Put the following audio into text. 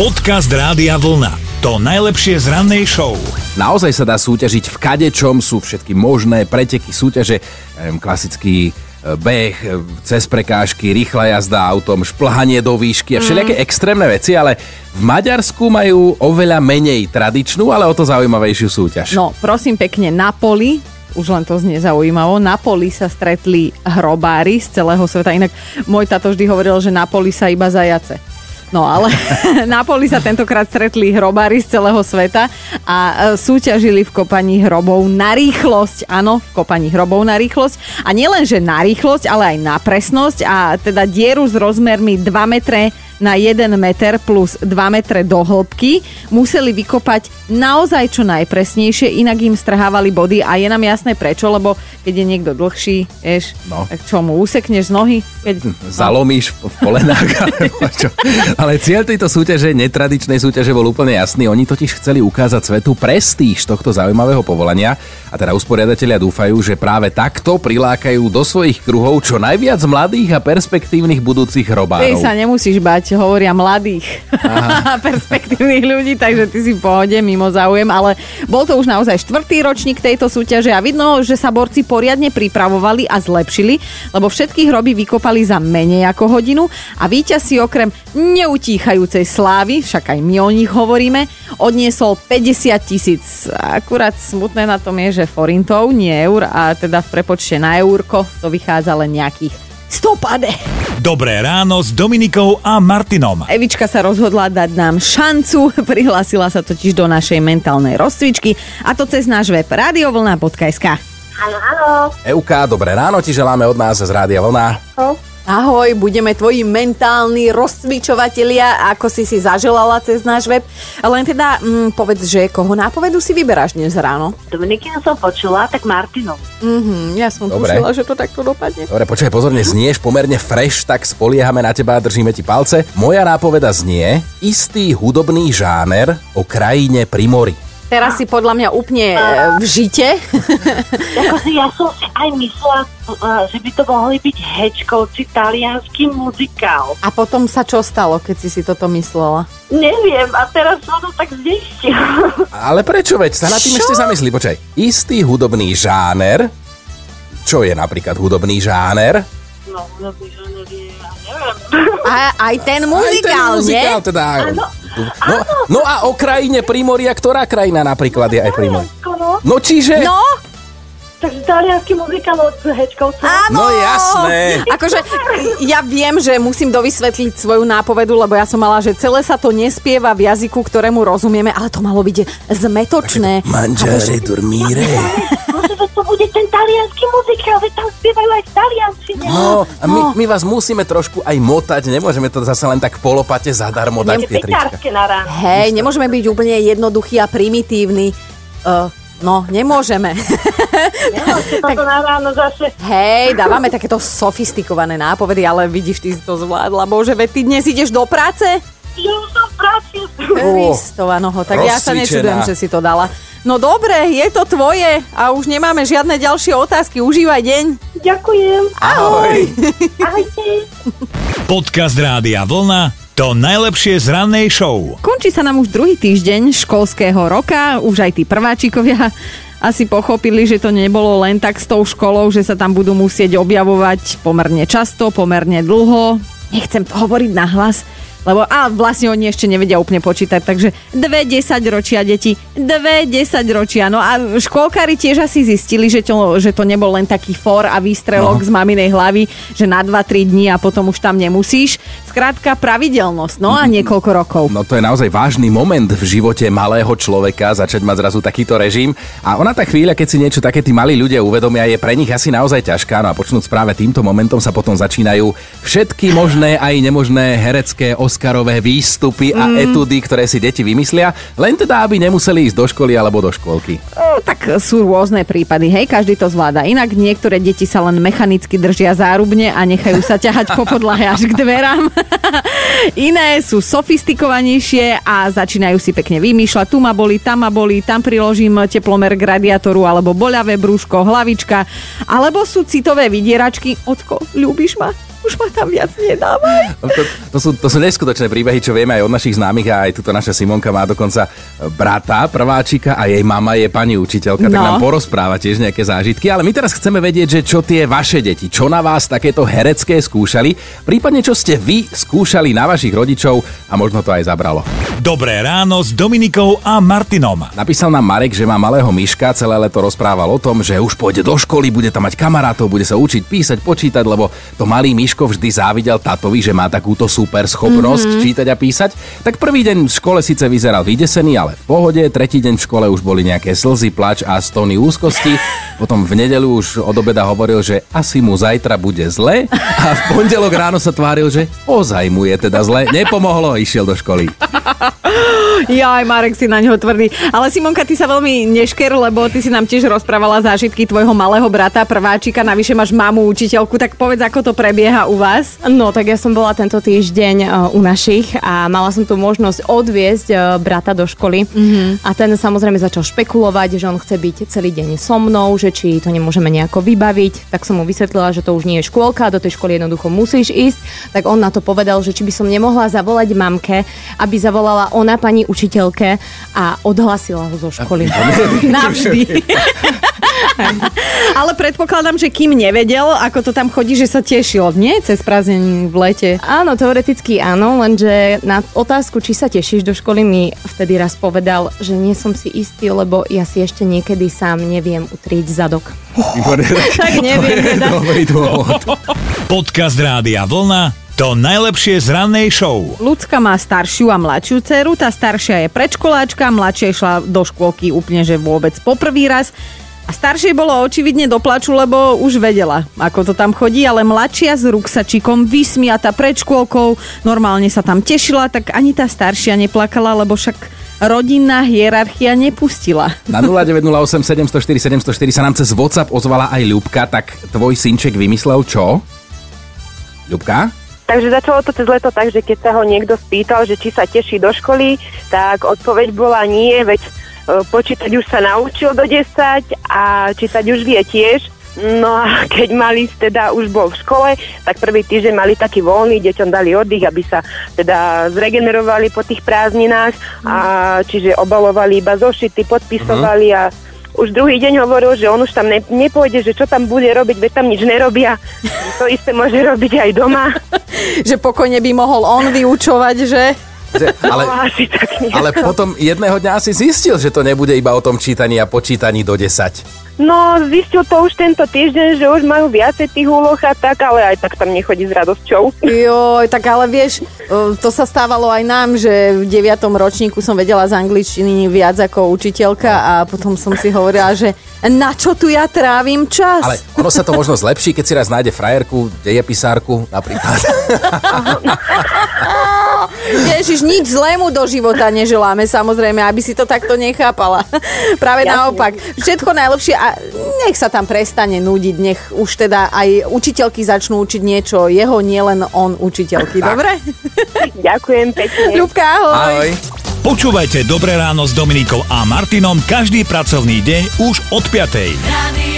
Podcast Rádia Vlna. To najlepšie z rannej show. Naozaj sa dá súťažiť v kadečom, sú všetky možné preteky, súťaže, ja klasický e, beh, e, cez prekážky, rýchla jazda autom, šplhanie do výšky a všelijaké extrémne veci, ale v Maďarsku majú oveľa menej tradičnú, ale o to zaujímavejšiu súťaž. No, prosím pekne, na poli už len to znie zaujímavo. Na poli sa stretli hrobári z celého sveta. Inak môj tato vždy hovoril, že na poli sa iba zajace. No ale na poli sa tentokrát stretli hrobári z celého sveta a e, súťažili v kopaní hrobov na rýchlosť. Áno, v kopaní hrobov na rýchlosť. A nielen, že na rýchlosť, ale aj na presnosť a teda dieru s rozmermi 2 metre na 1 meter plus 2 metre do hĺbky museli vykopať naozaj čo najpresnejšie, inak im strhávali body a je nám jasné prečo, lebo keď je niekto dlhší, vieš, No. tak čo mu usekneš z nohy? Keď, Zalomíš v kolenách. čo. Ale cieľ tejto súťaže, netradičnej súťaže bol úplne jasný. Oni totiž chceli ukázať svetu prestíž tohto zaujímavého povolania a teda usporiadatelia dúfajú, že práve takto prilákajú do svojich kruhov čo najviac mladých a perspektívnych budúcich Ty robárov. sa nemusíš bať, hovoria mladých perspektívnych ľudí, takže ty si v pohode, mimo záujem, ale bol to už naozaj štvrtý ročník tejto súťaže a vidno, že sa borci poriadne pripravovali a zlepšili, lebo všetky hroby vykopali za menej ako hodinu a víťaz si okrem neutíchajúcej slávy, však aj my o nich hovoríme, odniesol 50 tisíc. Akurát smutné na tom je, že forintov, nie eur a teda v prepočte na eurko to vychádza len nejakých 100 pade. Dobré ráno s Dominikou a Martinom. Evička sa rozhodla dať nám šancu, prihlásila sa totiž do našej mentálnej rozcvičky a to cez náš web radiovlna.sk. Áno, áno. Euka, dobré ráno ti želáme od nás z Rádia Vlna. Ahoj, budeme tvoji mentálni rozcvičovatelia, ako si si zaželala cez náš web. Len teda mm, povedz, že koho nápovedu si vyberáš dnes ráno? Dominikina som počula, tak Martinov. Mhm, ja som Dobre. tušila, že to takto dopadne. Dobre, počkaj, pozorne znieš pomerne fresh, tak spoliehame na teba a držíme ti palce. Moja nápoveda znie istý hudobný žáner o krajine pri mori. Teraz si podľa mňa úplne e, v žite. Ako si ja som si aj myslela, uh, že by to mohli byť hečkovci, talianský muzikál. A potom sa čo stalo, keď si si toto myslela? Neviem, a teraz som to tak zistil. Ale prečo veď? Sa nad tým Čo? ešte zamyslí. Počkaj. Istý hudobný žáner. Čo je napríklad hudobný žáner? No, no, žáner je, ja neviem. A, aj ten Aj ten muzikál, nie? muzikál teda. Áno, No, no a o krajine Primoria, ktorá krajina napríklad je aj Primor? Taliansko, no. No čiže... No, Takže talianský muzikál od hečkovcov. Áno! No jasné. Akože ja viem, že musím dovysvetliť svoju nápovedu, lebo ja som mala, že celé sa to nespieva v jazyku, ktorému rozumieme, ale to malo byť zmetočné. Mangiare dormire. Že to bude ten talianský muzikál, veď tam spievajú aj v taliančine. No, a my, my vás musíme trošku aj motať, nemôžeme to zase len tak polopate zadarmo dať tie trička. Pekárske na ráno. Hej, nemôžeme byť úplne jednoduchý a primitívny. Uh, no, nemôžeme. Nemôžete toto na ráno zase. Hej, dávame takéto sofistikované nápovedy, ale vidíš, ty si to zvládla. Bože, veď ty dnes ideš do práce? Ja už som v práci. Kristova noho, tak ja sa nečudujem, že si to dala. No dobre, je to tvoje a už nemáme žiadne ďalšie otázky. Užívaj deň. Ďakujem. Ahoj. Ahojte. Podcast Rádia Vlna. To najlepšie z rannej show. Končí sa nám už druhý týždeň školského roka, už aj tí prváčikovia asi pochopili, že to nebolo len tak s tou školou, že sa tam budú musieť objavovať pomerne často, pomerne dlho. Nechcem to hovoriť nahlas, lebo a vlastne oni ešte nevedia úplne počítať, takže dve 10 ročia deti, dve 10 ročia. No a škôlkári tiež asi zistili, že to, že to nebol len taký for a výstrelok No. z maminej hlavy, že na 2-3 dní a potom už tam nemusíš. Skrátka pravidelnosť, no a niekoľko rokov. No to je naozaj vážny moment v živote malého človeka začať mať zrazu takýto režim. A ona tá chvíľa, keď si niečo také tí malí ľudia uvedomia, je pre nich asi naozaj ťažká. No a počnúť práve týmto momentom sa potom začínajú všetky možné aj nemožné herecké Oscarové výstupy a etudy, ktoré si deti vymyslia, len teda, aby nemuseli ísť do školy alebo do škôlky. No, tak sú rôzne prípady, hej, každý to zvláda. Inak niektoré deti sa len mechanicky držia zárubne a nechajú sa ťahať po podlahe až k dverám. Iné sú sofistikovanejšie a začínajú si pekne vymýšľať. Tu ma boli, tam ma boli, tam priložím teplomer k radiátoru alebo boľavé brúško, hlavička. Alebo sú citové vydieračky. Ocko, ľúbiš ma? Už ma tam viac nedávaj. No to, to, sú, to sú neskutočné príbehy, čo vieme aj od našich známych a aj tuto naša Simonka má dokonca brata, prváčika a jej mama je pani učiteľka, no. tak nám porozpráva tiež nejaké zážitky. Ale my teraz chceme vedieť, že čo tie vaše deti, čo na vás takéto herecké skúšali, prípadne čo ste vy skúšali na vašich rodičov a možno to aj zabralo. Dobré ráno s Dominikou a Martinom. Napísal nám Marek, že má malého myška, celé leto rozprával o tom, že už pôjde do školy, bude tam mať kamarátov, bude sa učiť písať, počítať, lebo to malý myško vždy závidel tatovi, že má takúto super schopnosť mm-hmm. čítať a písať. Tak prvý deň v škole síce vyzeral vydesený, ale v pohode, tretí deň v škole už boli nejaké slzy, plač a stony úzkosti. Potom v nedelu už od obeda hovoril, že asi mu zajtra bude zle a v pondelok ráno sa tváril, že ozaj mu je teda zle. Nepomohlo, išiel do školy. Ja aj Marek si na ňo tvrdý. Ale Simonka, ty sa veľmi nešker, lebo ty si nám tiež rozprávala zážitky tvojho malého brata, prváčika, navyše máš mamu učiteľku, tak povedz, ako to prebieha u vás. No, tak ja som bola tento týždeň uh, u našich a mala som tu možnosť odviezť uh, brata do školy mm-hmm. a ten samozrejme začal špekulovať, že on chce byť celý deň so mnou, že či to nemôžeme nejako vybaviť, tak som mu vysvetlila, že to už nie je škôlka, do tej školy jednoducho musíš ísť, tak on na to povedal, že či by som nemohla zavolať mamke, aby zavolala ona pani učiteľke a odhlasila ho zo školy. Navždy. Ale predpokladám, že kým nevedel, ako to tam chodí, že sa tešil, nie? Cez prázdniny v lete. Áno, teoreticky áno, lenže na otázku, či sa tešíš do školy, mi vtedy raz povedal, že nie som si istý, lebo ja si ešte niekedy sám neviem utrieť zadok. tak neviem teda. Podcast Rádia Vlna to najlepšie z rannej show. Ľudská má staršiu a mladšiu dceru, tá staršia je predškoláčka, mladšia išla do škôlky úplne, že vôbec poprvý raz. A staršej bolo očividne doplaču, lebo už vedela, ako to tam chodí, ale mladšia s ruksačikom, vysmiata pred škôlkou, normálne sa tam tešila, tak ani tá staršia neplakala, lebo však rodinná hierarchia nepustila. Na 0908 704 704 sa nám cez WhatsApp ozvala aj Ľubka, tak tvoj synček vymyslel čo? Ľubka? Takže začalo to cez leto tak, že keď sa ho niekto spýtal, že či sa teší do školy, tak odpoveď bola nie, veď počítať už sa naučil do 10 a čítať už vie tiež. No a keď mali teda už bol v škole, tak prvý týždeň mali taký voľný, deťom dali oddych, aby sa teda zregenerovali po tých prázdninách a čiže obalovali iba zošity, podpisovali uh-huh. a už druhý deň hovoril, že on už tam ne, nepôjde, že čo tam bude robiť, veď tam nič nerobia. To isté môže robiť aj doma. že pokojne by mohol on vyučovať, že? Ale, no, asi tak ale potom jedného dňa asi zistil, že to nebude iba o tom čítaní a počítaní do 10. No, zistil to už tento týždeň, že už majú viacej tých úloh a tak, ale aj tak tam nechodí s radosťou. Joj, tak ale vieš, to sa stávalo aj nám, že v 9. ročníku som vedela z angličtiny viac ako učiteľka a potom som si hovorila, že na čo tu ja trávim čas? Ale ono sa to možno zlepší, keď si raz nájde frajerku, dejepisárku napríklad. Ježiš, nič zlému do života neželáme, samozrejme, aby si to takto nechápala. Práve Jasne. naopak. Všetko najlepšie a nech sa tam prestane nudiť, nech už teda aj učiteľky začnú učiť niečo jeho, nielen on učiteľky, dobre? Ďakujem pekne. Ľubka, ahoj. ahoj. Počúvajte Dobré ráno s Dominikou a Martinom každý pracovný deň už od 5. Radio.